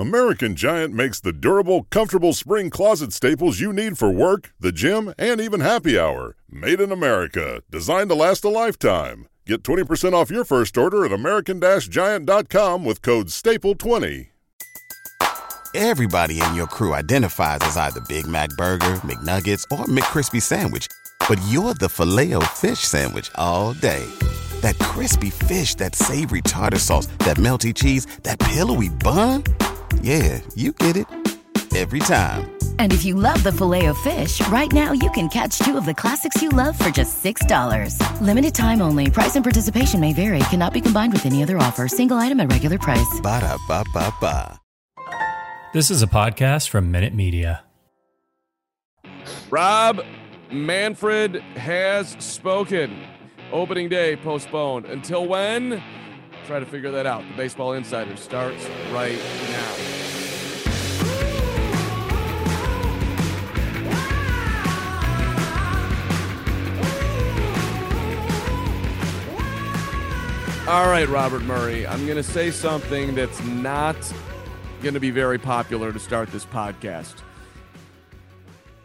American Giant makes the durable, comfortable spring closet staples you need for work, the gym, and even happy hour. Made in America, designed to last a lifetime. Get 20% off your first order at American Giant.com with code STAPLE20. Everybody in your crew identifies as either Big Mac Burger, McNuggets, or McCrispy Sandwich, but you're the filet fish Sandwich all day. That crispy fish, that savory tartar sauce, that melty cheese, that pillowy bun. Yeah, you get it every time. And if you love the filet of fish, right now you can catch two of the classics you love for just $6. Limited time only. Price and participation may vary. Cannot be combined with any other offer. Single item at regular price. Ba da ba ba ba. This is a podcast from Minute Media. Rob Manfred has spoken. Opening day postponed. Until when? Try to figure that out. The Baseball Insider starts right now. All right, Robert Murray. I'm going to say something that's not going to be very popular to start this podcast.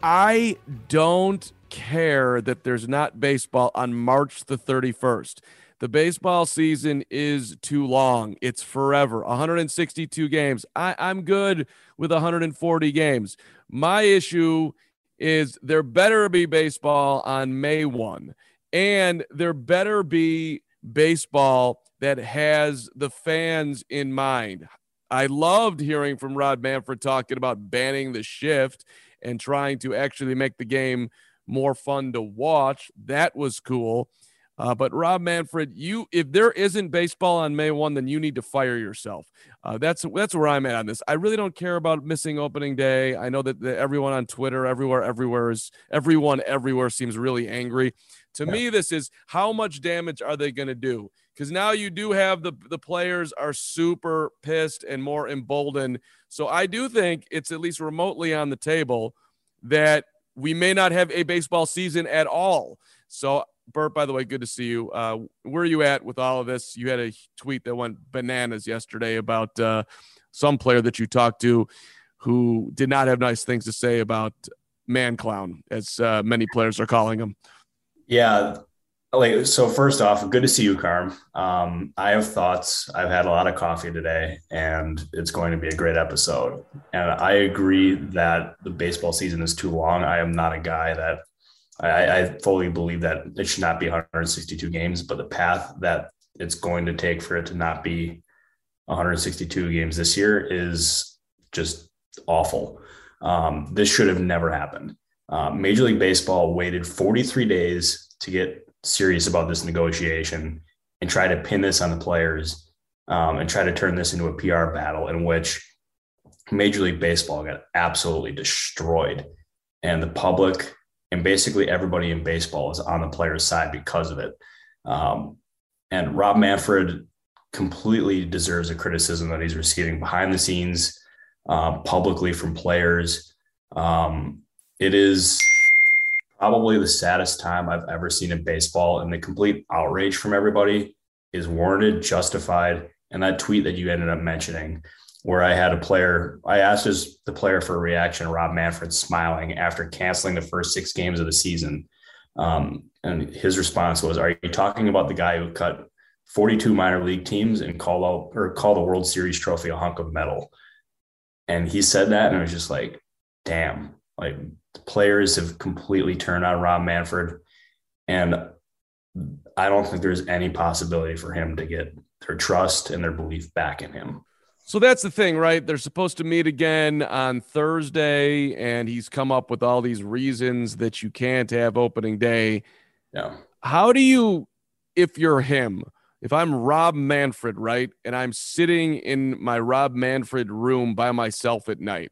I don't care that there's not baseball on March the 31st. The baseball season is too long. It's forever. 162 games. I, I'm good with 140 games. My issue is there better be baseball on May 1, and there better be baseball that has the fans in mind. I loved hearing from Rob Manfred talking about banning the shift and trying to actually make the game more fun to watch. That was cool. Uh, but Rob Manfred, you if there isn't baseball on May one, then you need to fire yourself. Uh, that's that's where I'm at on this. I really don't care about missing opening day. I know that, that everyone on Twitter, everywhere, everywhere is everyone everywhere seems really angry. To yeah. me, this is how much damage are they going to do? Because now you do have the the players are super pissed and more emboldened. So I do think it's at least remotely on the table that we may not have a baseball season at all. So Bert, by the way, good to see you. Uh, where are you at with all of this? You had a tweet that went bananas yesterday about uh, some player that you talked to who did not have nice things to say about man clown, as uh, many players are calling him. Yeah. Like, so first off, good to see you, Carm. Um, I have thoughts. I've had a lot of coffee today, and it's going to be a great episode. And I agree that the baseball season is too long. I am not a guy that I, I fully believe that it should not be 162 games, but the path that it's going to take for it to not be 162 games this year is just awful. Um, this should have never happened. Uh, Major League Baseball waited 43 days to get serious about this negotiation and try to pin this on the players um, and try to turn this into a PR battle in which Major League Baseball got absolutely destroyed. And the public and basically everybody in baseball is on the player's side because of it. Um, and Rob Manfred completely deserves the criticism that he's receiving behind the scenes, uh, publicly from players. Um, it is probably the saddest time I've ever seen in baseball, and the complete outrage from everybody is warranted, justified. And that tweet that you ended up mentioning where I had a player, I asked his, the player for a reaction, Rob Manfred smiling after canceling the first six games of the season. Um, and his response was, Are you talking about the guy who cut 42 minor league teams and called out or called the World Series trophy a hunk of metal? And he said that, and it was just like, damn, like players have completely turned on Rob Manfred. And I don't think there's any possibility for him to get their trust and their belief back in him. So that's the thing, right? They're supposed to meet again on Thursday, and he's come up with all these reasons that you can't have opening day. Yeah. How do you, if you're him, if I'm Rob Manfred, right, and I'm sitting in my Rob Manfred room by myself at night,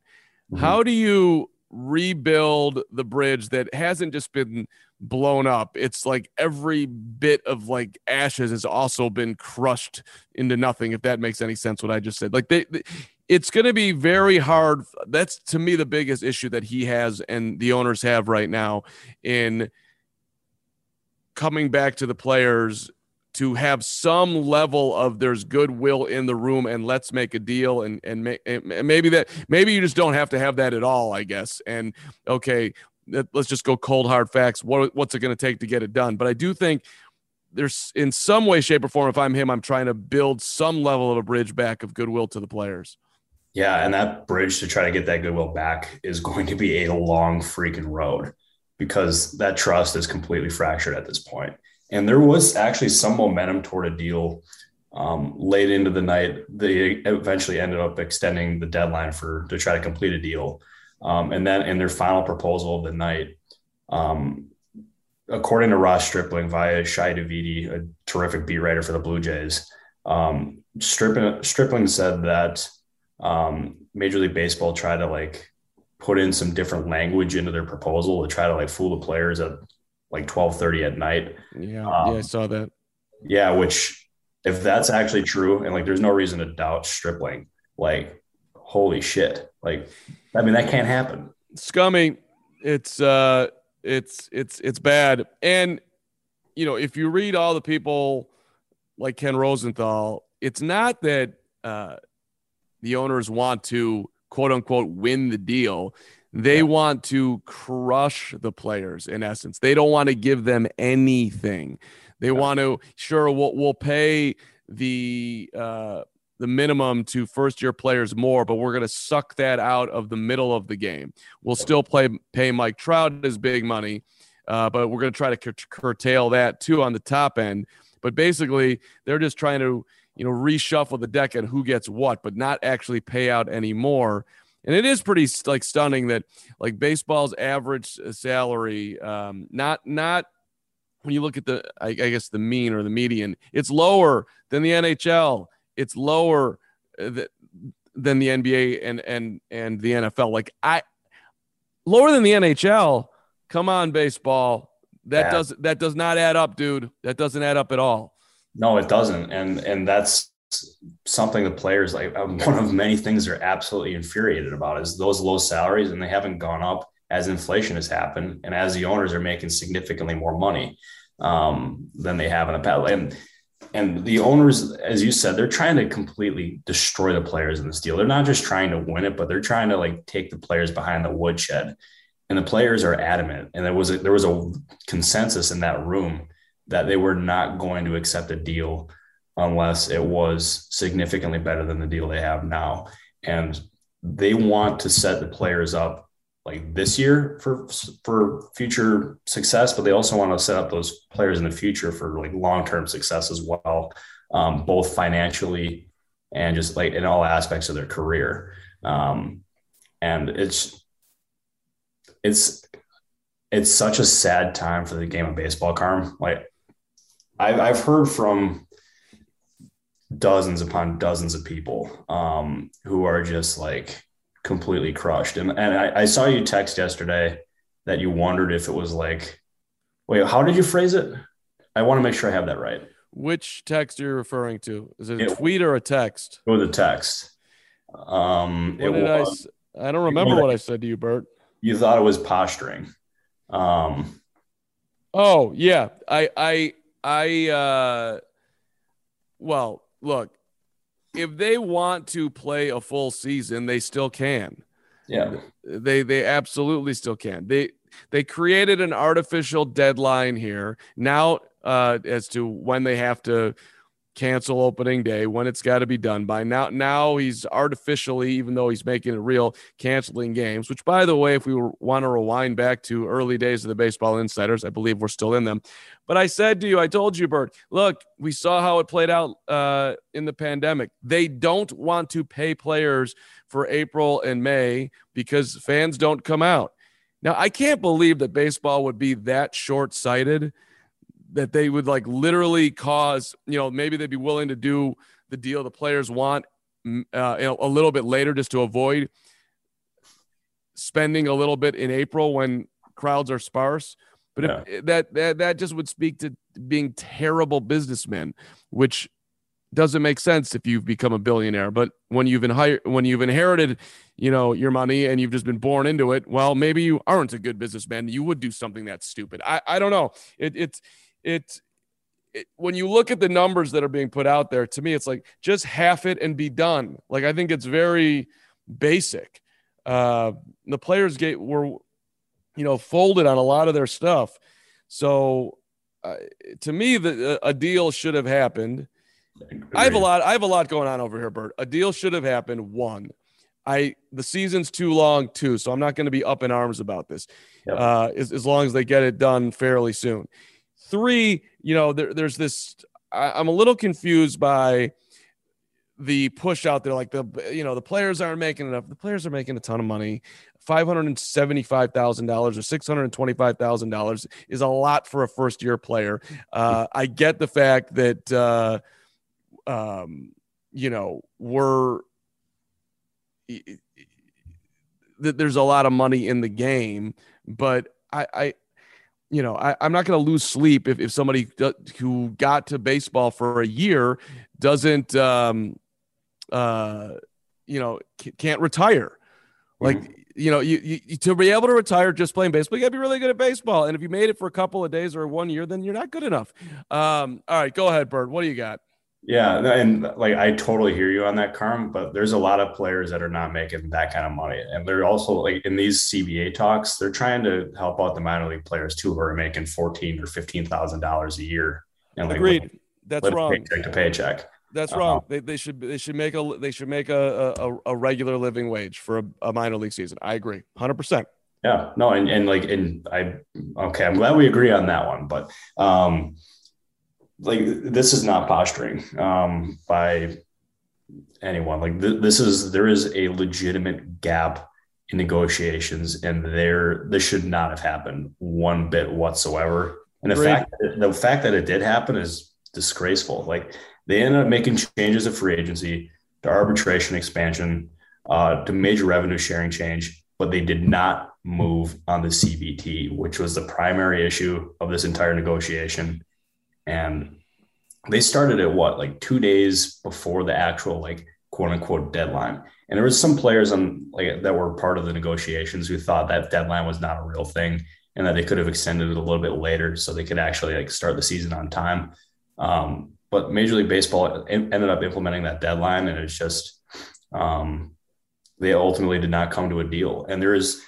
mm-hmm. how do you rebuild the bridge that hasn't just been blown up. It's like every bit of like ashes has also been crushed into nothing. If that makes any sense, what I just said. Like they, they it's going to be very hard. That's to me the biggest issue that he has and the owners have right now in coming back to the players to have some level of there's goodwill in the room and let's make a deal and and, ma- and maybe that maybe you just don't have to have that at all I guess and okay let's just go cold hard facts what what's it going to take to get it done but I do think there's in some way shape or form if I'm him I'm trying to build some level of a bridge back of goodwill to the players yeah and that bridge to try to get that goodwill back is going to be a long freaking road because that trust is completely fractured at this point. and there was actually some momentum toward a deal um, late into the night. They eventually ended up extending the deadline for to try to complete a deal. Um, and then in their final proposal of the night, um, according to Ross Stripling via Shi Davidi, a terrific beat writer for the Blue Jays, um, Stripling, Stripling said that um, Major League Baseball tried to like put in some different language into their proposal to try to like fool the players at like 12:30 at night. Yeah, um, yeah, I saw that. Yeah, which if that's actually true, and like there's no reason to doubt Stripling, like holy shit, like I mean that can't happen. Scummy, it's uh, it's it's it's bad, and you know if you read all the people like Ken Rosenthal, it's not that uh, the owners want to quote unquote win the deal. They yeah. want to crush the players in essence. They don't want to give them anything. They yeah. want to sure we'll, we'll pay the uh, the minimum to first year players more, but we're going to suck that out of the middle of the game. We'll still play pay Mike Trout his big money, uh, but we're going to try to cur- curtail that too on the top end. But basically, they're just trying to you know reshuffle the deck and who gets what, but not actually pay out any more and it is pretty like stunning that like baseball's average uh, salary um not not when you look at the I, I, guess the mean or the median it's lower than the nhl it's lower uh, than the nba and and and the nfl like i lower than the nhl come on baseball. That yeah. does that does not add up dude. That doesn't add up at all. No it doesn't. And and that's something the players like um, one of many things they're absolutely infuriated about is those low salaries and they haven't gone up as inflation has happened and as the owners are making significantly more money um, than they have in the past. And and the owners as you said they're trying to completely destroy the players in this deal. They're not just trying to win it but they're trying to like take the players behind the woodshed. And the players are adamant. And there was a, there was a consensus in that room that they were not going to accept a deal unless it was significantly better than the deal they have now. And they want to set the players up like this year for for future success, but they also want to set up those players in the future for like long term success as well, um, both financially and just like in all aspects of their career. Um, and it's it's it's such a sad time for the game of baseball, Carm. Like I've I've heard from dozens upon dozens of people um, who are just like completely crushed. And, and I, I, saw you text yesterday that you wondered if it was like, wait, how did you phrase it? I want to make sure I have that right. Which text are you referring to? Is it a it, tweet or a text? It was a text. Um, what was, I, I don't remember what I said to you, Bert. You thought it was posturing. Um, oh yeah, I, I, I, uh, well, look, if they want to play a full season, they still can. Yeah. They they absolutely still can. They they created an artificial deadline here. Now uh as to when they have to cancel opening day when it's got to be done by now. Now he's artificially even though he's making it real canceling games which by the way if we want to rewind back to early days of the baseball insiders i believe we're still in them. But i said to you i told you bert look we saw how it played out uh, in the pandemic. They don't want to pay players for april and may because fans don't come out. Now i can't believe that baseball would be that short-sighted that they would like literally cause, you know, maybe they'd be willing to do the deal the players want uh, you know, a little bit later just to avoid spending a little bit in April when crowds are sparse. But yeah. if, that, that that just would speak to being terrible businessmen, which doesn't make sense if you've become a billionaire. But when you've hired, when you've inherited, you know, your money and you've just been born into it, well, maybe you aren't a good businessman. You would do something that's stupid. I, I don't know. It, it's it it, when you look at the numbers that are being put out there, to me, it's like just half it and be done. Like I think it's very basic. Uh, the players get were, you know, folded on a lot of their stuff. So uh, to me, the a deal should have happened. I have a lot. I have a lot going on over here, Bert. A deal should have happened. One, I the season's too long. two, so I'm not going to be up in arms about this. Yep. Uh, as, as long as they get it done fairly soon. Three, you know, there, there's this. I, I'm a little confused by the push out there. Like the you know the players aren't making enough. The players are making a ton of money. Five hundred and seventy-five thousand dollars or six hundred and twenty-five thousand dollars is a lot for a first-year player. Uh, I get the fact that uh, um, you know we're that there's a lot of money in the game, but I, I you know, I, am not going to lose sleep if, if somebody who got to baseball for a year doesn't, um, uh, you know, can't retire. Like, mm-hmm. you know, you, you, to be able to retire just playing baseball, you got to be really good at baseball. And if you made it for a couple of days or one year, then you're not good enough. Um, all right, go ahead, Bert. What do you got? Yeah, and like I totally hear you on that, Carm. But there's a lot of players that are not making that kind of money, and they're also like in these CBA talks, they're trying to help out the minor league players too, who are making fourteen or fifteen thousand dollars a year. And like, Agreed. That's wrong. Paycheck to paycheck. That's uh-huh. wrong. They, they should they should make a they should make a a, a regular living wage for a, a minor league season. I agree, hundred percent. Yeah, no, and, and like and I okay, I'm glad we agree on that one. But um, like this is not posturing um, by anyone. Like th- this is there is a legitimate gap in negotiations, and there this should not have happened one bit whatsoever. And the fact that, the fact that it did happen is disgraceful. Like they ended up making changes of free agency to arbitration expansion uh, to major revenue sharing change, but they did not move on the CBT, which was the primary issue of this entire negotiation and they started at what like two days before the actual like quote unquote deadline. And there was some players on like that were part of the negotiations who thought that deadline was not a real thing and that they could have extended it a little bit later so they could actually like start the season on time. Um, but major league baseball ended up implementing that deadline and it's just um, they ultimately did not come to a deal. And there is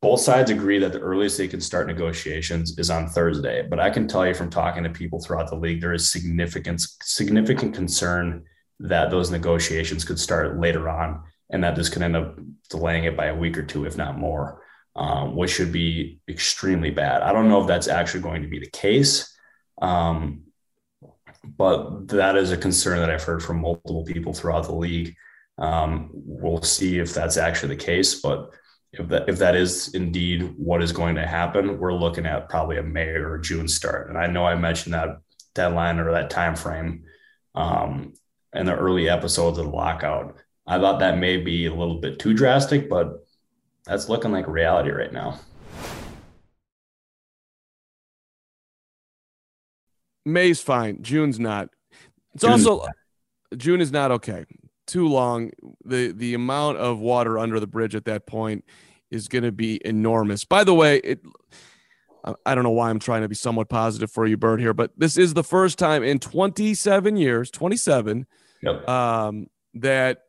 both sides agree that the earliest they can start negotiations is on Thursday. But I can tell you from talking to people throughout the league, there is significant significant concern that those negotiations could start later on, and that this could end up delaying it by a week or two, if not more, um, which should be extremely bad. I don't know if that's actually going to be the case, um, but that is a concern that I've heard from multiple people throughout the league. Um, we'll see if that's actually the case, but if that if that is indeed what is going to happen, we're looking at probably a May or June start. And I know I mentioned that deadline or that time frame um, in the early episodes of the lockout. I thought that may be a little bit too drastic, but that's looking like reality right now. May's fine. June's not. It's June's also not. June is not okay too long. The the amount of water under the bridge at that point is going to be enormous. By the way, it I don't know why I'm trying to be somewhat positive for you, Bert, here, but this is the first time in 27 years, 27, yep. um, that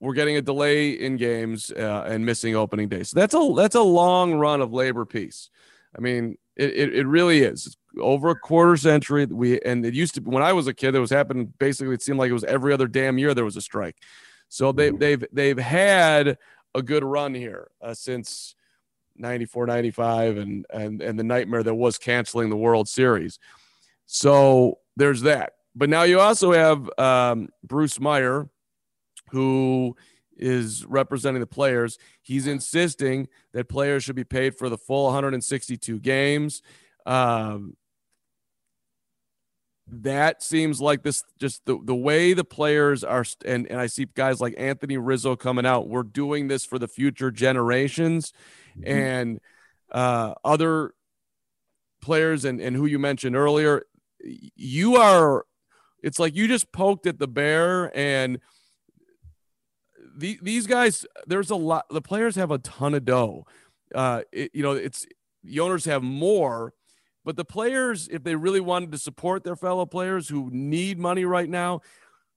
we're getting a delay in games uh, and missing opening day. So that's a that's a long run of labor peace. I mean, it, it, it really is. It's over a quarter century. We and it used to when I was a kid, it was happening basically. It seemed like it was every other damn year there was a strike. So they, mm-hmm. they've they've had a good run here uh, since 94, 95, and and and the nightmare that was canceling the World Series. So there's that. But now you also have um, Bruce Meyer, who is representing the players. He's insisting that players should be paid for the full 162 games. Um, that seems like this just the, the way the players are and, and i see guys like anthony rizzo coming out we're doing this for the future generations mm-hmm. and uh, other players and, and who you mentioned earlier you are it's like you just poked at the bear and the, these guys there's a lot the players have a ton of dough uh it, you know it's the owners have more But the players, if they really wanted to support their fellow players who need money right now,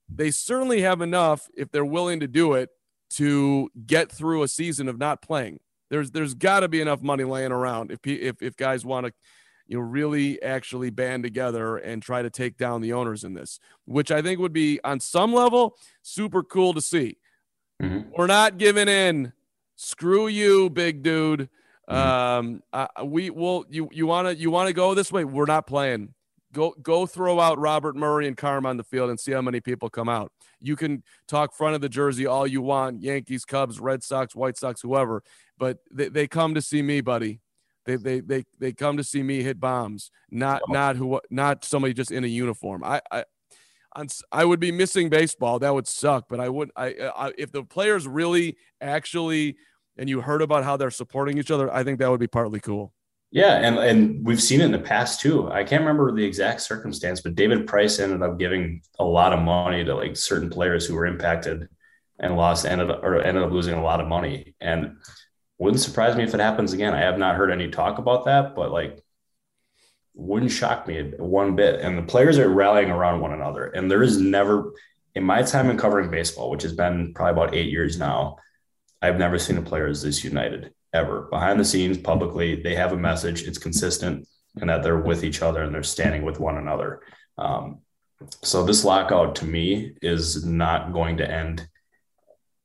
they certainly have enough if they're willing to do it to get through a season of not playing. There's there's got to be enough money laying around if if if guys want to you know really actually band together and try to take down the owners in this, which I think would be on some level super cool to see. Mm-hmm. We're not giving in. Screw you, big dude. Mm-hmm. Um, uh, we will. You you want to you want to go this way? We're not playing. Go go throw out Robert Murray and Carm on the field and see how many people come out. You can talk front of the jersey all you want, Yankees, Cubs, Red Sox, White Sox, whoever, but they, they come to see me, buddy. They, they they they come to see me hit bombs, not not who not somebody just in a uniform. I I I would be missing baseball. That would suck. But I would I, I if the players really actually and you heard about how they're supporting each other, I think that would be partly cool. Yeah, and and we've seen it in the past too. I can't remember the exact circumstance, but David Price ended up giving a lot of money to like certain players who were impacted and lost ended up, or ended up losing a lot of money. And wouldn't surprise me if it happens again. I have not heard any talk about that, but like wouldn't shock me one bit. And the players are rallying around one another. And there is never in my time in covering baseball, which has been probably about eight years now, I've never seen the players this united ever. Behind the scenes, publicly, they have a message. It's consistent, and that they're with each other and they're standing with one another. Um, so this lockout to me is not going to end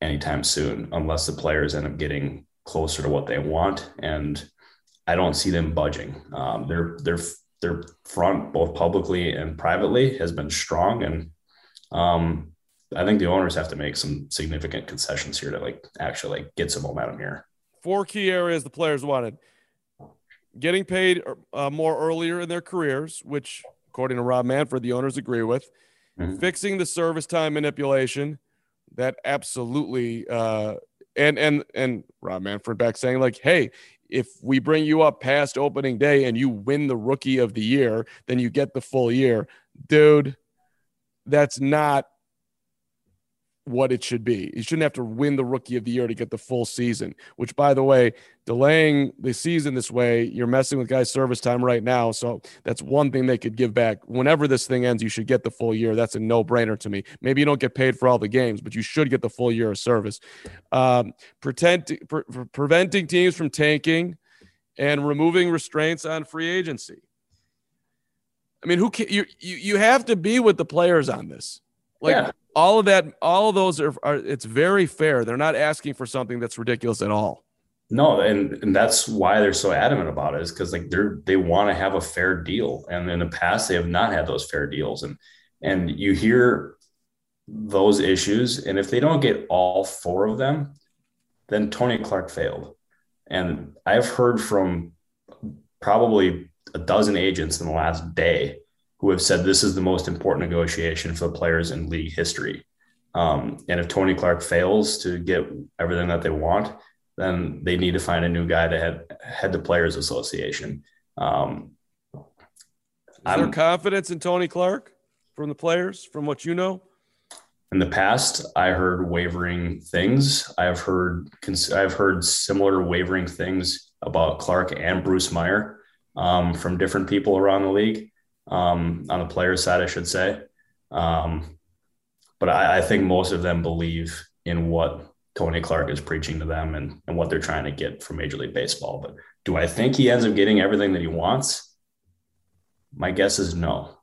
anytime soon unless the players end up getting closer to what they want. And I don't see them budging. Um, their their their front, both publicly and privately, has been strong, and um, I think the owners have to make some significant concessions here to like actually like get some momentum here. Four key areas the players wanted: getting paid uh, more earlier in their careers, which, according to Rob Manfred, the owners agree with. Mm-hmm. Fixing the service time manipulation, that absolutely, uh, and and and Rob Manfred back saying like, hey, if we bring you up past opening day and you win the rookie of the year, then you get the full year, dude. That's not what it should be. You shouldn't have to win the rookie of the year to get the full season, which, by the way, delaying the season this way, you're messing with guys' service time right now. So that's one thing they could give back. Whenever this thing ends, you should get the full year. That's a no brainer to me. Maybe you don't get paid for all the games, but you should get the full year of service. Um, pretend, pre- preventing teams from tanking and removing restraints on free agency. I mean, who can, you, you, you have to be with the players on this. Like, yeah all of that, all of those are, are it's very fair. They're not asking for something that's ridiculous at all. No, and, and that's why they're so adamant about it is because like they're they want to have a fair deal. And in the past they have not had those fair deals. And and you hear those issues. And if they don't get all four of them, then Tony Clark failed. And I've heard from probably a dozen agents in the last day who have said this is the most important negotiation for the players in league history. Um, and if Tony Clark fails to get everything that they want, then they need to find a new guy to head head the Players Association. Um, is there I'm, confidence in Tony Clark from the players, from what you know? In the past, I heard wavering things. I've heard I've heard similar wavering things about Clark and Bruce Meyer um, from different people around the league um, on the player side, I should say. Um, but I, I, think most of them believe in what Tony Clark is preaching to them and, and what they're trying to get from Major League Baseball. But do I think he ends up getting everything that he wants? My guess is no.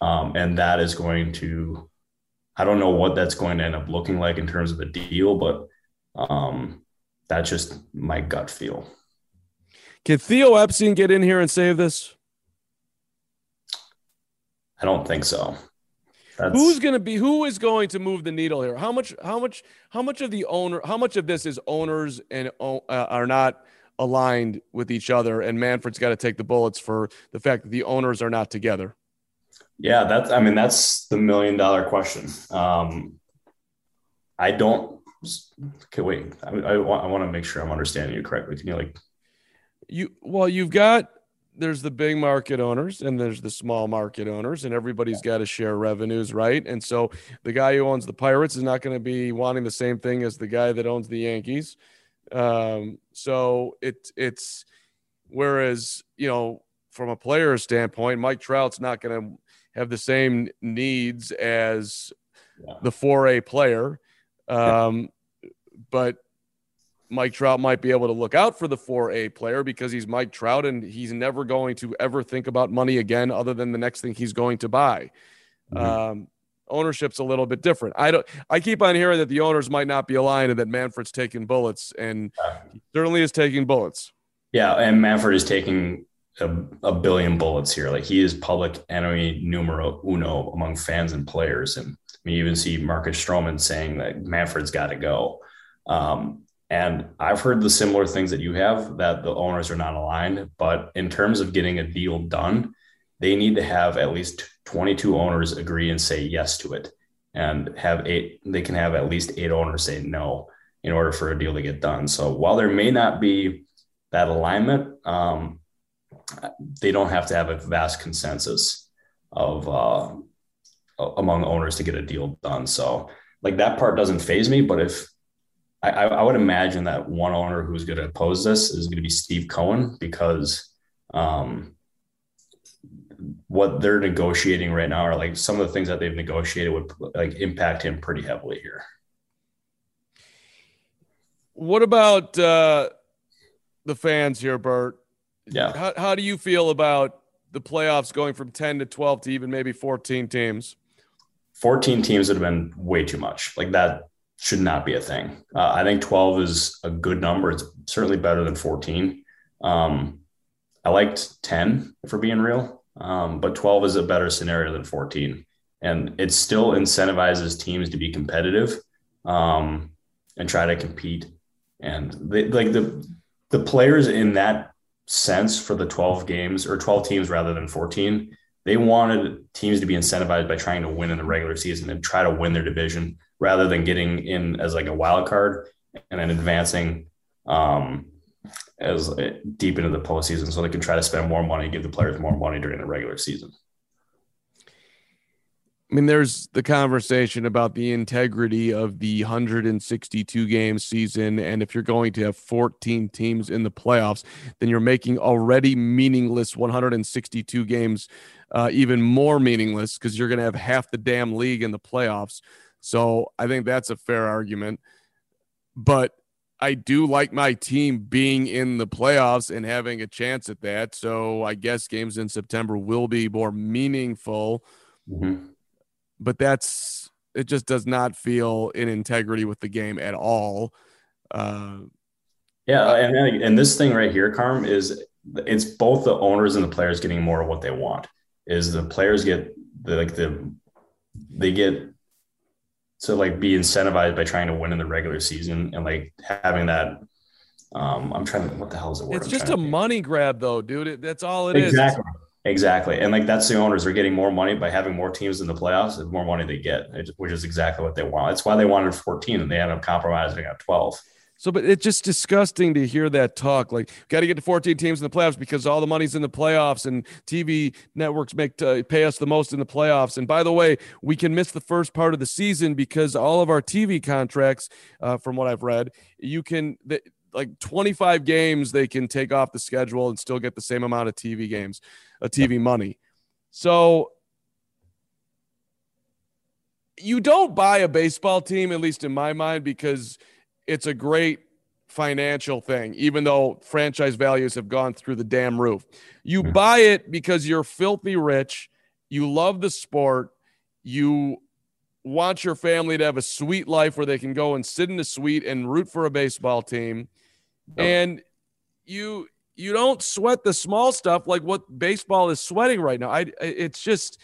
Um, and that is going to, I don't know what that's going to end up looking like in terms of a deal, but um, that's just my gut feel. Can Theo Epstein get in here and save this? I don't think so. That's... Who's going to be? Who is going to move the needle here? How much? How much? How much of the owner? How much of this is owners and uh, are not aligned with each other? And Manfred's got to take the bullets for the fact that the owners are not together. Yeah, that's. I mean, that's the million dollar question. Um, I don't. Okay, wait. I, I want. I want to make sure I'm understanding you correctly. Can you like? You well, you've got there's the big market owners and there's the small market owners and everybody's got to share revenues right and so the guy who owns the pirates is not going to be wanting the same thing as the guy that owns the yankees um, so it, it's whereas you know from a player standpoint, Mike Trout's not going to have the same needs as yeah. the 4A player. Um, but Mike Trout might be able to look out for the 4A player because he's Mike Trout and he's never going to ever think about money again other than the next thing he's going to buy. Mm-hmm. Um, ownership's a little bit different. I don't I keep on hearing that the owners might not be aligned and that Manfred's taking bullets and certainly is taking bullets. Yeah, and Manfred is taking a, a, billion bullets here. Like he is public enemy numero uno among fans and players. And you even see Marcus Stroman saying that Manfred's got to go. Um, and I've heard the similar things that you have that the owners are not aligned. But in terms of getting a deal done, they need to have at least 22 owners agree and say yes to it and have eight, they can have at least eight owners say no in order for a deal to get done. So while there may not be that alignment, um, they don't have to have a vast consensus of uh, among owners to get a deal done. So like that part doesn't faze me, but if I, I would imagine that one owner who's going to oppose this is going to be Steve Cohen because um, what they're negotiating right now are like some of the things that they've negotiated would like impact him pretty heavily here. What about uh, the fans here, Bert? Yeah. How, how do you feel about the playoffs going from 10 to 12 to even maybe 14 teams? 14 teams would have been way too much. Like that should not be a thing. Uh, I think 12 is a good number. It's certainly better than 14. Um, I liked 10 for being real, um, but 12 is a better scenario than 14. And it still incentivizes teams to be competitive um, and try to compete. And they, like the the players in that sense for the 12 games or 12 teams rather than 14. They wanted teams to be incentivized by trying to win in the regular season and try to win their division rather than getting in as like a wild card and then advancing um, as uh, deep into the postseason so they can try to spend more money, give the players more money during the regular season. I mean, there's the conversation about the integrity of the 162 game season. And if you're going to have 14 teams in the playoffs, then you're making already meaningless 162 games uh, even more meaningless because you're going to have half the damn league in the playoffs. So I think that's a fair argument. But I do like my team being in the playoffs and having a chance at that. So I guess games in September will be more meaningful. Mm-hmm but that's it just does not feel in integrity with the game at all. Uh, yeah, and and this thing right here, Carm, is it's both the owners and the players getting more of what they want. Is the players get the like the they get to like be incentivized by trying to win in the regular season and like having that um I'm trying to what the hell is the word? It's I'm just a money grab though, dude. It, that's all it exactly. is. Exactly. And like that's the owners are getting more money by having more teams in the playoffs. The more money they get, which is exactly what they want. That's why they wanted 14 and they ended up compromising at 12. So, but it's just disgusting to hear that talk. Like, got to get to 14 teams in the playoffs because all the money's in the playoffs, and TV networks make to pay us the most in the playoffs. And by the way, we can miss the first part of the season because all of our TV contracts, uh, from what I've read, you can like 25 games they can take off the schedule and still get the same amount of TV games, a uh, TV money. So you don't buy a baseball team, at least in my mind, because it's a great financial thing, even though franchise values have gone through the damn roof. You buy it because you're filthy rich, you love the sport, you want your family to have a sweet life where they can go and sit in a suite and root for a baseball team oh. and you you don't sweat the small stuff like what baseball is sweating right now. I it's just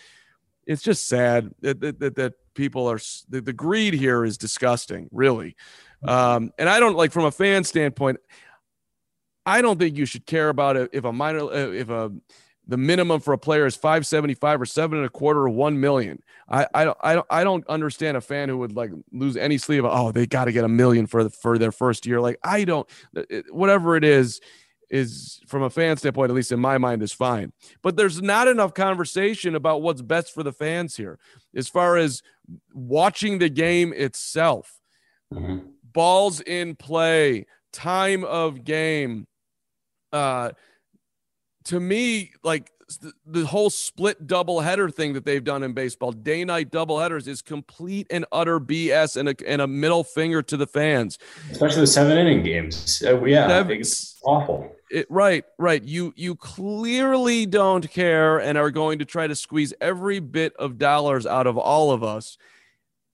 it's just sad that that, that people are the, the, greed here is disgusting, really. Um, and I don't like from a fan standpoint. I don't think you should care about it if a minor uh, if a the minimum for a player is 575 or seven and a quarter or 1 million. I, I, I, don't, I don't understand a fan who would like lose any sleep. Oh, they got to get a million for the, for their first year. Like, I don't, whatever it is, is from a fan standpoint, at least in my mind, is fine. But there's not enough conversation about what's best for the fans here as far as watching the game itself. Mm-hmm. Balls in play, time of game, uh, to me, like the, the whole split double header thing that they've done in baseball, day night double headers, is complete and utter BS and a, and a middle finger to the fans. Especially the seven inning games. Uh, yeah, seven, it's awful. It, right, right. You you clearly don't care and are going to try to squeeze every bit of dollars out of all of us.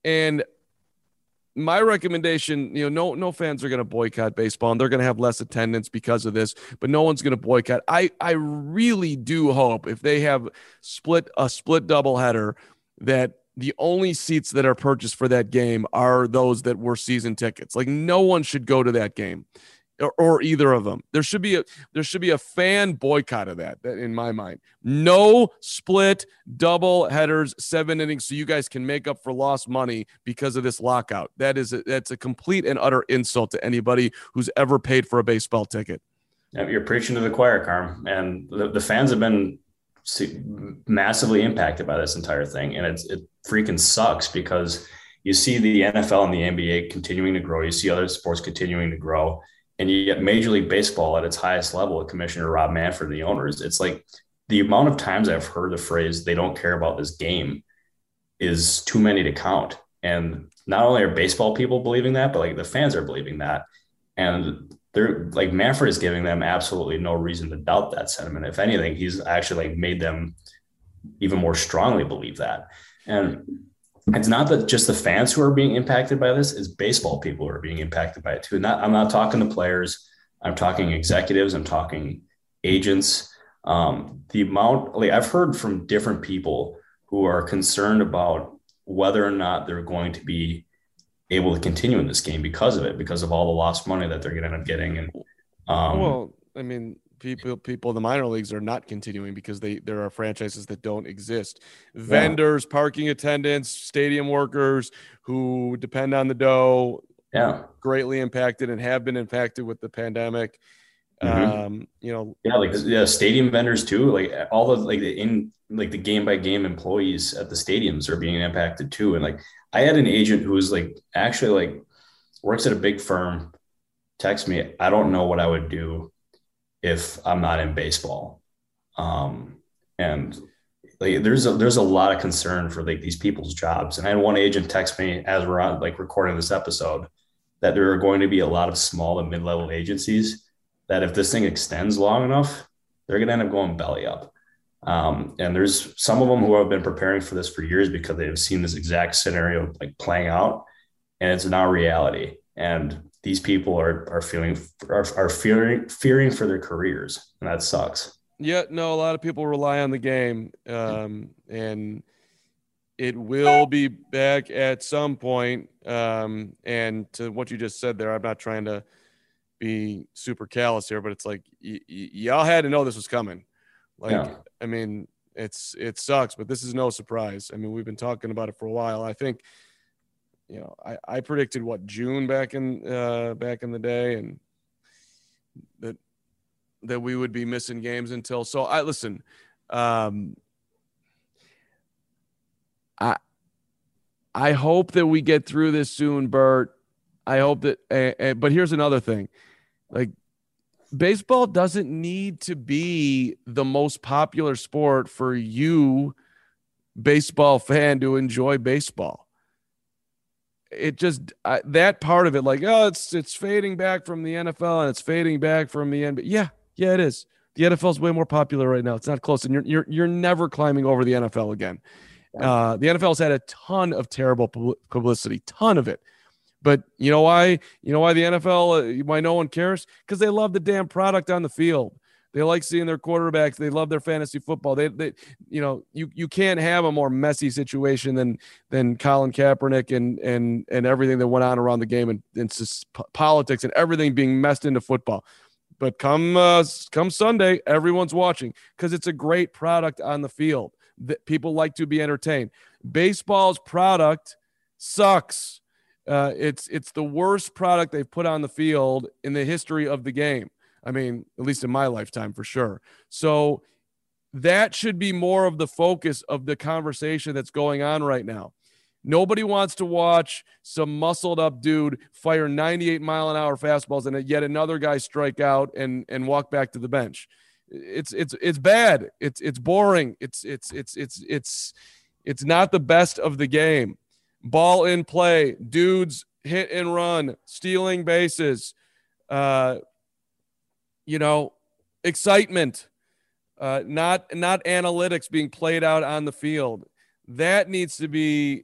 And my recommendation, you know, no no fans are going to boycott baseball and they're going to have less attendance because of this, but no one's going to boycott. I I really do hope if they have split a split double header that the only seats that are purchased for that game are those that were season tickets. Like no one should go to that game or, or, either of them. There should be a there should be a fan boycott of that, in my mind. No split double headers, seven innings, so you guys can make up for lost money because of this lockout. That is a, that's a complete and utter insult to anybody who's ever paid for a baseball ticket. You're preaching to the choir, Carm, and the, the fans have been massively impacted by this entire thing, and it's it freaking sucks because you see the NFL and the NBA continuing to grow, you see other sports continuing to grow and you get Major League Baseball at its highest level Commissioner Rob Manfred and the owners. It's like the amount of times I've heard the phrase "they don't care about this game" is too many to count. And not only are baseball people believing that, but like the fans are believing that, and they're like Manfred is giving them absolutely no reason to doubt that sentiment. If anything, he's actually like made them even more strongly believe that. And it's not that just the fans who are being impacted by this is baseball people who are being impacted by it too. Not i'm not talking to players. I'm talking executives. I'm talking agents. Um, the amount like i've heard from different people who are concerned about whether or not they're going to be able to continue in this game because of it because of all the lost money that they're going to end up getting and um, well i mean people people in the minor leagues are not continuing because they there are franchises that don't exist. Vendors, parking attendants, stadium workers who depend on the dough. Yeah, greatly impacted and have been impacted with the pandemic. Mm-hmm. Um, you know, yeah, like yeah, stadium vendors too. Like all the like the in like the game by game employees at the stadiums are being impacted too. And like I had an agent who was like actually like works at a big firm. Text me, I don't know what I would do if I'm not in baseball. Um, and like there's a there's a lot of concern for like these people's jobs. And I had one agent text me as we're on like recording this episode that there are going to be a lot of small and mid-level agencies that if this thing extends long enough, they're gonna end up going belly up. Um, and there's some of them who have been preparing for this for years because they have seen this exact scenario like playing out, and it's now reality. And these people are are feeling are, are fearing fearing for their careers, and that sucks. Yeah, no, a lot of people rely on the game, um, and it will be back at some point. Um, and to what you just said there, I'm not trying to be super callous here, but it's like y- y- y'all had to know this was coming. Like, yeah. I mean, it's it sucks, but this is no surprise. I mean, we've been talking about it for a while. I think you know, I, I predicted what June back in uh, back in the day, and that that we would be missing games until. So I listen. Um, I I hope that we get through this soon, Bert. I hope that. Uh, uh, but here's another thing, like baseball doesn't need to be the most popular sport for you baseball fan to enjoy baseball it just uh, that part of it, like oh, it's it's fading back from the NFL and it's fading back from the NBA. Yeah, yeah, it is. The NFL is way more popular right now. It's not close, and you're you're you're never climbing over the NFL again. Uh, the NFL's had a ton of terrible publicity, ton of it. But you know why? You know why the NFL? Uh, why no one cares? Because they love the damn product on the field. They like seeing their quarterbacks. They love their fantasy football. They, they, you know, you you can't have a more messy situation than than Colin Kaepernick and and and everything that went on around the game and, and politics and everything being messed into football. But come uh, come Sunday, everyone's watching because it's a great product on the field. That people like to be entertained. Baseball's product sucks. Uh, it's it's the worst product they've put on the field in the history of the game. I mean, at least in my lifetime for sure. So that should be more of the focus of the conversation that's going on right now. Nobody wants to watch some muscled up dude fire 98 mile an hour fastballs and yet another guy strike out and, and walk back to the bench. it's it's it's bad. It's it's boring. It's it's it's it's it's it's not the best of the game. Ball in play, dudes hit and run, stealing bases, uh, you know, excitement, uh, not not analytics being played out on the field. That needs to be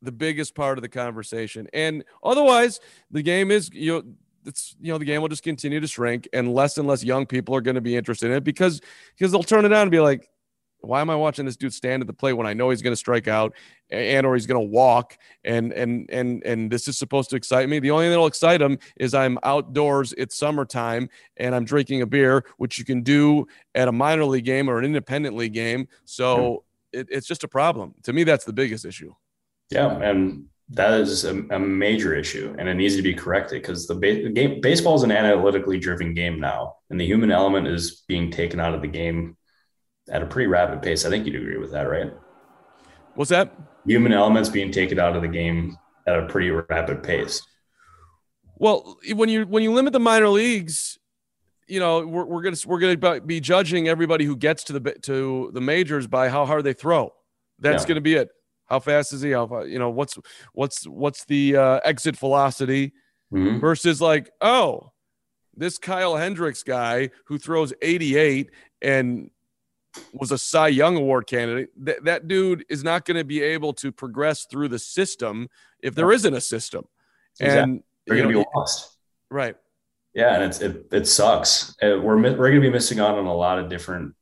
the biggest part of the conversation. And otherwise, the game is you know it's you know the game will just continue to shrink and less and less young people are going to be interested in it because because they'll turn it on and be like why am I watching this dude stand at the plate when I know he's going to strike out and or he's going to walk and and and and this is supposed to excite me. The only thing that'll excite him is I'm outdoors, it's summertime, and I'm drinking a beer, which you can do at a minor league game or an independent league game. So it, it's just a problem. To me, that's the biggest issue. Yeah, and that is a, a major issue, and it needs to be corrected because the, ba- the game baseball is an analytically driven game now, and the human element is being taken out of the game at a pretty rapid pace. I think you'd agree with that, right? What's that? Human elements being taken out of the game at a pretty rapid pace. Well, when you when you limit the minor leagues, you know we're, we're gonna we're gonna be judging everybody who gets to the to the majors by how hard they throw. That's yeah. gonna be it. How fast is he? How far, you know what's what's what's the uh, exit velocity mm-hmm. versus like oh this Kyle Hendricks guy who throws 88 and was a Cy Young Award candidate. That that dude is not going to be able to progress through the system if there isn't a system, exactly. and they're going to be lost. Right. Yeah, and it's it, it sucks. Uh, we're we're going to be missing out on a lot of different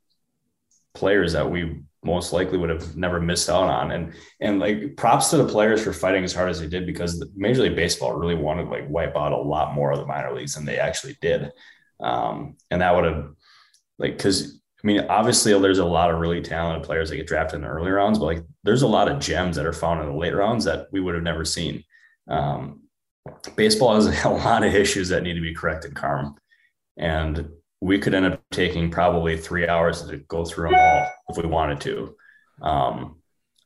players that we most likely would have never missed out on. And and like props to the players for fighting as hard as they did because Major League Baseball really wanted to like wipe out a lot more of the minor leagues than they actually did. Um, and that would have like because I mean, obviously, there's a lot of really talented players that get drafted in the early rounds, but like there's a lot of gems that are found in the late rounds that we would have never seen. Um, baseball has a lot of issues that need to be corrected, Carm, and we could end up taking probably three hours to go through them all if we wanted to. Um,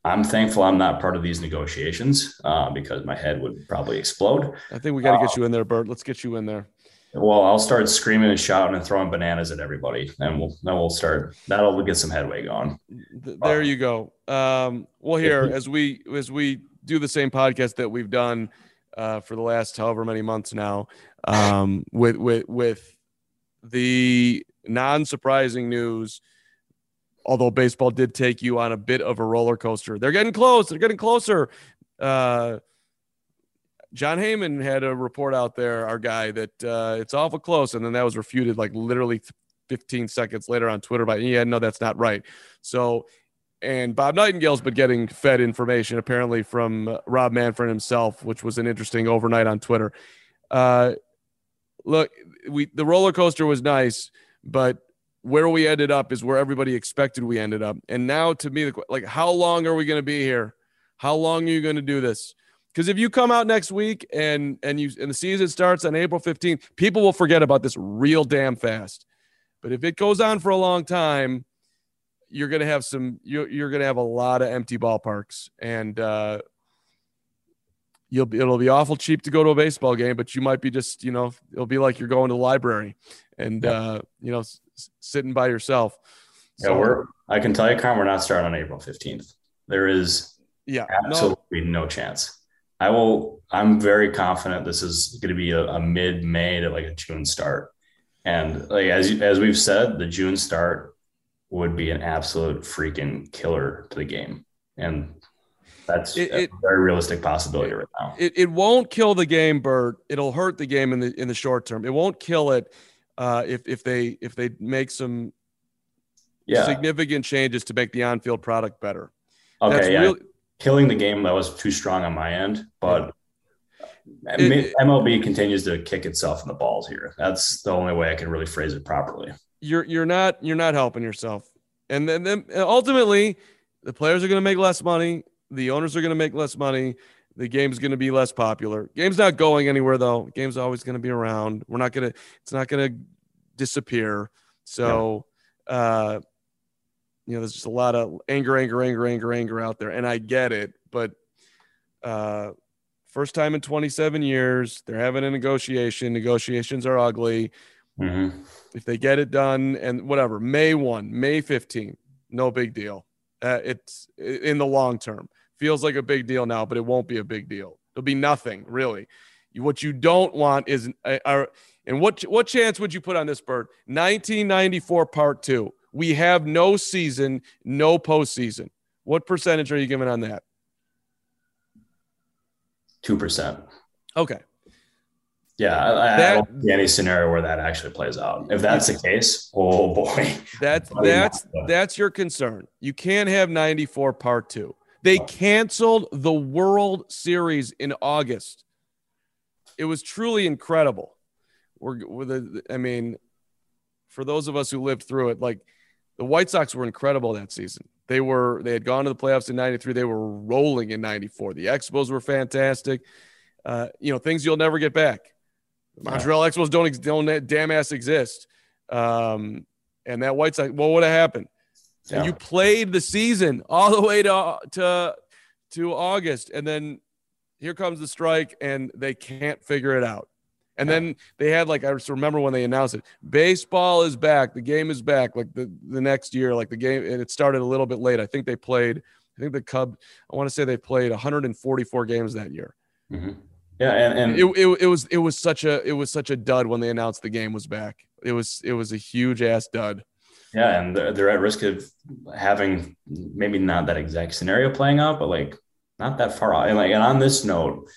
I'm thankful I'm not part of these negotiations uh, because my head would probably explode. I think we got to get uh, you in there, Bert. Let's get you in there. Well, I'll start screaming and shouting and throwing bananas at everybody, and we'll then we'll start. That'll get some headway going. There you go. Um, well, here as we as we do the same podcast that we've done uh, for the last however many months now, um, with with with the non-surprising news. Although baseball did take you on a bit of a roller coaster, they're getting close. They're getting closer. Uh, Jon Heyman had a report out there, our guy, that uh, it's awful close, and then that was refuted like literally 15 seconds later on Twitter by yeah, no, that's not right. So, and Bob Nightingale's been getting fed information apparently from uh, Rob Manfred himself, which was an interesting overnight on Twitter. Uh, look, we the roller coaster was nice, but where we ended up is where everybody expected we ended up. And now, to me, like, how long are we going to be here? How long are you going to do this? Because if you come out next week and and you and the season starts on April 15th, people will forget about this real damn fast. But if it goes on for a long time, you're gonna have some you're, you're gonna have a lot of empty ballparks and uh you'll be it'll be awful cheap to go to a baseball game, but you might be just, you know, it'll be like you're going to the library and yeah. uh, you know, s- sitting by yourself. Yeah, so, we're I can tell you, Carm, we're not starting on April 15th. There is yeah absolutely no, no chance. I will. I'm very confident this is going to be a, a mid-May to like a June start, and like as as we've said, the June start would be an absolute freaking killer to the game, and that's, it, a very realistic possibility right now. It, it won't kill the game, Bert. It'll hurt the game in the in the short term. It won't kill it uh, if if they if they make some yeah. significant changes to make the on-field product better. Okay, That's yeah. Really, killing the game that was too strong on my end, but it, MLB continues to kick itself in the balls here. That's the only way I can really phrase it properly. You're you're not you're not helping yourself, and then, then ultimately the players are going to make less money, the owners are going to make less money. The game's going to be less popular. Game's not going anywhere though. Game's always going to be around. We're not going to. It's not going to disappear. So, yeah. uh, you know, there's just a lot of anger, anger, anger, anger, anger out there, and I get it. But uh, first time in 27 years, they're having a negotiation. Negotiations are ugly. Mm-hmm. If they get it done and whatever, May 1, May 15, no big deal. Uh, it's in the long term. Feels like a big deal now, but it won't be a big deal. It'll be nothing really. What you don't want is, uh, and what what chance would you put on this Bert? 1994 part two. We have no season, no postseason. What percentage are you giving on that? Two percent. Okay. Yeah, I, that, I, don't see any scenario where that actually plays out. If that's the case, oh boy. That's that's that's your concern. You can't have 94 part 2. They canceled the World Series in August. It was truly incredible. We're, we're the, I mean, for those of us who lived through it, like the White Sox were incredible that season. They were they had gone to the playoffs in 93. They were rolling in 94. The Expos were fantastic. Uh, you know, things you'll never get back. Montreal Expos don't don't damn ass exist. Um, and that White Sox, what would have happened? Yeah. And you played the season all the way to to to August, and then here comes the strike, and they can't figure it out. And yeah. then they had like I just remember when they announced it, baseball is back, the game is back. Like the the next year, like the game, and it started a little bit late. I think they played. I think the Cub. I want to say they played 144 games that year. Mm-hmm. Yeah, and, and it, it, it was it was such a it was such a dud when they announced the game was back. It was it was a huge ass dud. Yeah, and they're, they're at risk of having maybe not that exact scenario playing out, but like not that far off. And like, and on this note,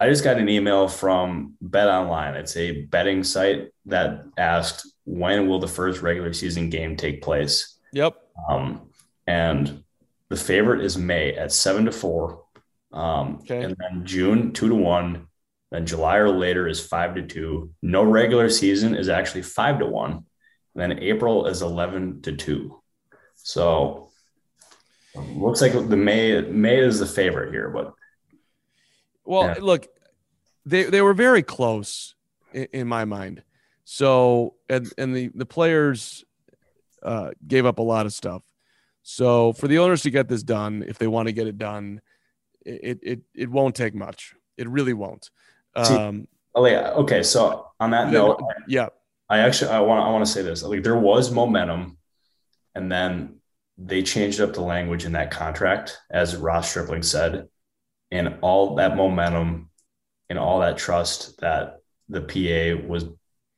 I just got an email from Bet Online. It's a betting site that asked when will the first regular season game take place. Yep. Um, and the favorite is May at seven to four. Um, okay. And then June, two to one. Then July or later is five to two. No regular season is actually five to one. And then April is 11 to two. So looks like the May, May is the favorite here, but. Well, yeah. look, they, they were very close in, in my mind. So, and, and the, the players uh, gave up a lot of stuff. So for the owners to get this done, if they want to get it done, it it it won't take much. It really won't. Um, oh yeah. Okay. So on that note, yeah, I actually I want I want to say this. Like there was momentum, and then they changed up the language in that contract, as Ross Stripling said, and all that momentum and all that trust that the PA was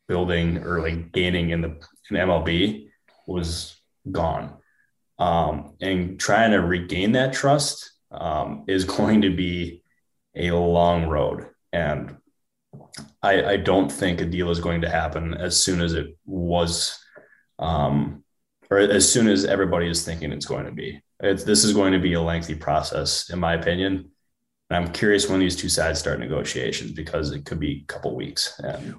building or like gaining in the in MLB was gone. Um, and trying to regain that trust um, is going to be a long road. And I, I, don't think a deal is going to happen as soon as it was, um, or as soon as everybody is thinking it's going to be. It's, this is going to be a lengthy process, in my opinion. And I'm curious when these two sides start negotiations because it could be a couple weeks. And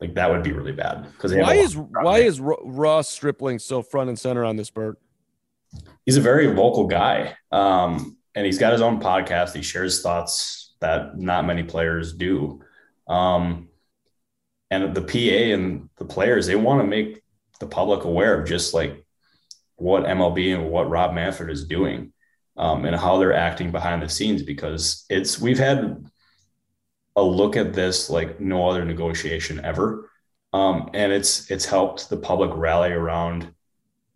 like that would be really bad. Because why is why is Ross Stripling so front and center on this, Bert? he's a very vocal guy. Um, and he's got his own podcast. He shares thoughts that not many players do. Um, and the PA and the players, they want to make the public aware of just like what MLB and what Rob Manfred is doing um, and how they're acting behind the scenes because it's we've had a look at this like no other negotiation ever. Um, and it's it's helped the public rally around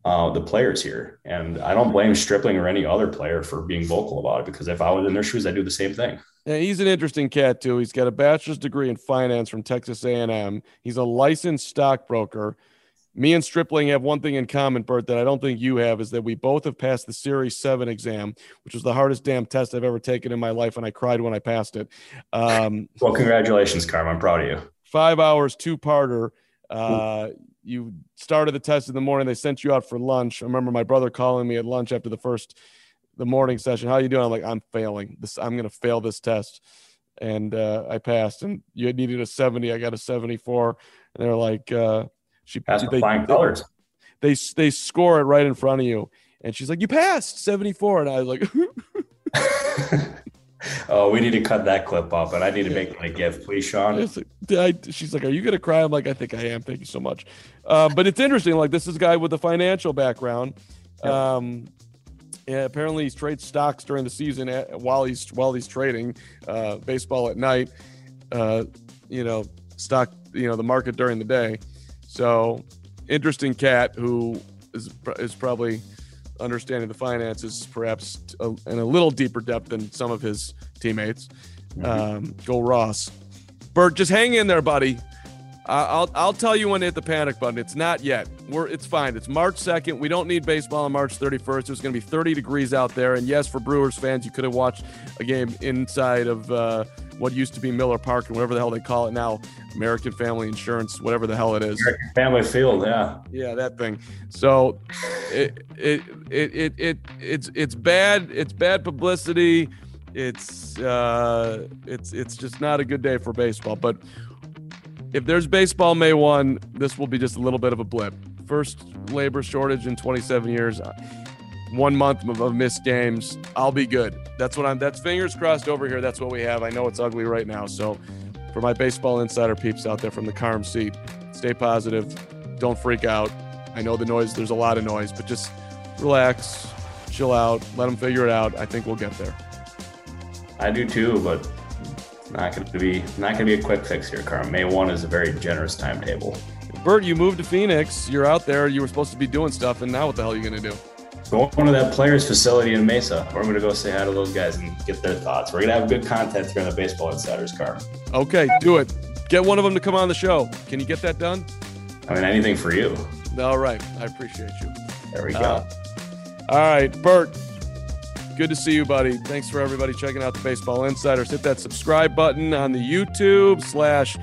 uh, the players here. And I don't blame Stripling or any other player for being vocal about it because if I was in their shoes, I'd do the same thing. Yeah, he's an interesting cat too. He's got a bachelor's degree in finance from Texas A&M. He's a licensed stockbroker. Me and Stripling have one thing in common, Bert, that I don't think you have, is that we both have passed the Series 7 exam, which was the hardest damn test I've ever taken in my life, and I cried when I passed it. Um, well, congratulations, Carm. I'm proud of you. Five hours, two parter. Uh, you started the test in the morning. They sent you out for lunch. I remember my brother calling me at lunch after the first the morning session. How are you doing? I'm like, I'm failing this. I'm gonna fail this test, and uh, I passed. And you needed a 70. I got a 74. And they're like, uh, she passed they, flying colors. They they score it right in front of you, and she's like, you passed 74. And I was like. oh, we need to cut that clip off, but I need to make my gift, please, Sean. She's like, "Are you gonna cry?" I'm like, "I think I am." Thank you so much. Uh, but it's interesting. Like this is a guy with a financial background. Um, yeah, apparently he trades stocks during the season at, while he's while he's trading uh, baseball at night. Uh, you know, stock, you know, the market during the day. So interesting cat who is is probably understanding the finances perhaps a, in a little deeper depth than some of his teammates. Um, go Ross. Bert, just hang in there, buddy. I'll I'll tell you when to hit the panic button. It's not yet. We're it's fine. It's March 2nd. We don't need baseball on March 31st. It's going to be 30 degrees out there. And yes, for Brewers fans, you could have watched a game inside of uh, what used to be Miller Park and whatever the hell they call it now, American Family Insurance, whatever the hell it is. American Family Field, yeah. Yeah, that thing. So it it it it, it it's it's bad. It's bad publicity. It's uh it's it's just not a good day for baseball, but if there's baseball May 1, this will be just a little bit of a blip. First labor shortage in 27 years. One month of, missed games. I'll be good. That's what I'm that's fingers crossed over here. That's what we have. I know it's ugly right now. So for my baseball insider peeps out there from the Carm seat, stay positive. Don't freak out. I know the noise, there's a lot of noise, but just relax, chill out, let them figure it out. I think we'll get there. I do too, but not going to be not going to be a quick fix here, Carm. May one is a very generous timetable. Bert, you moved to Phoenix. You're out there. You were supposed to be doing stuff, and now what the hell are you going to do? Going to that players' facility in Mesa. We're going to go say hi to those guys and get their thoughts. We're going to have good content here on the Baseball Insiders, Carm. Okay, do it. Get one of them to come on the show. Can you get that done? I mean, anything for you. All right. I appreciate you. There we go. Uh, all right, Bert. Good to see you, buddy. Thanks for everybody checking out the Baseball Insiders. Hit that subscribe button on the YouTube slash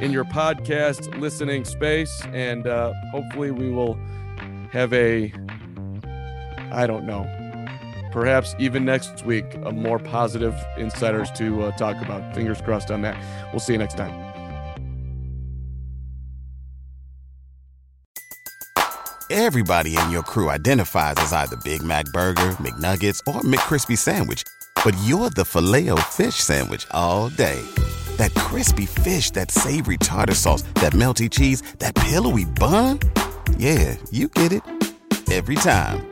in your podcast listening space, and uh, hopefully we will have a, I don't know, perhaps even next week, a more positive insiders to uh, talk about. Fingers crossed on that. We'll see you next time. Everybody in your crew identifies as either Big Mac Burger, McNuggets, or McCrispy Sandwich. But you're the filet fish Sandwich all day. That crispy fish, that savory tartar sauce, that melty cheese, that pillowy bun. Yeah, you get it. Every time.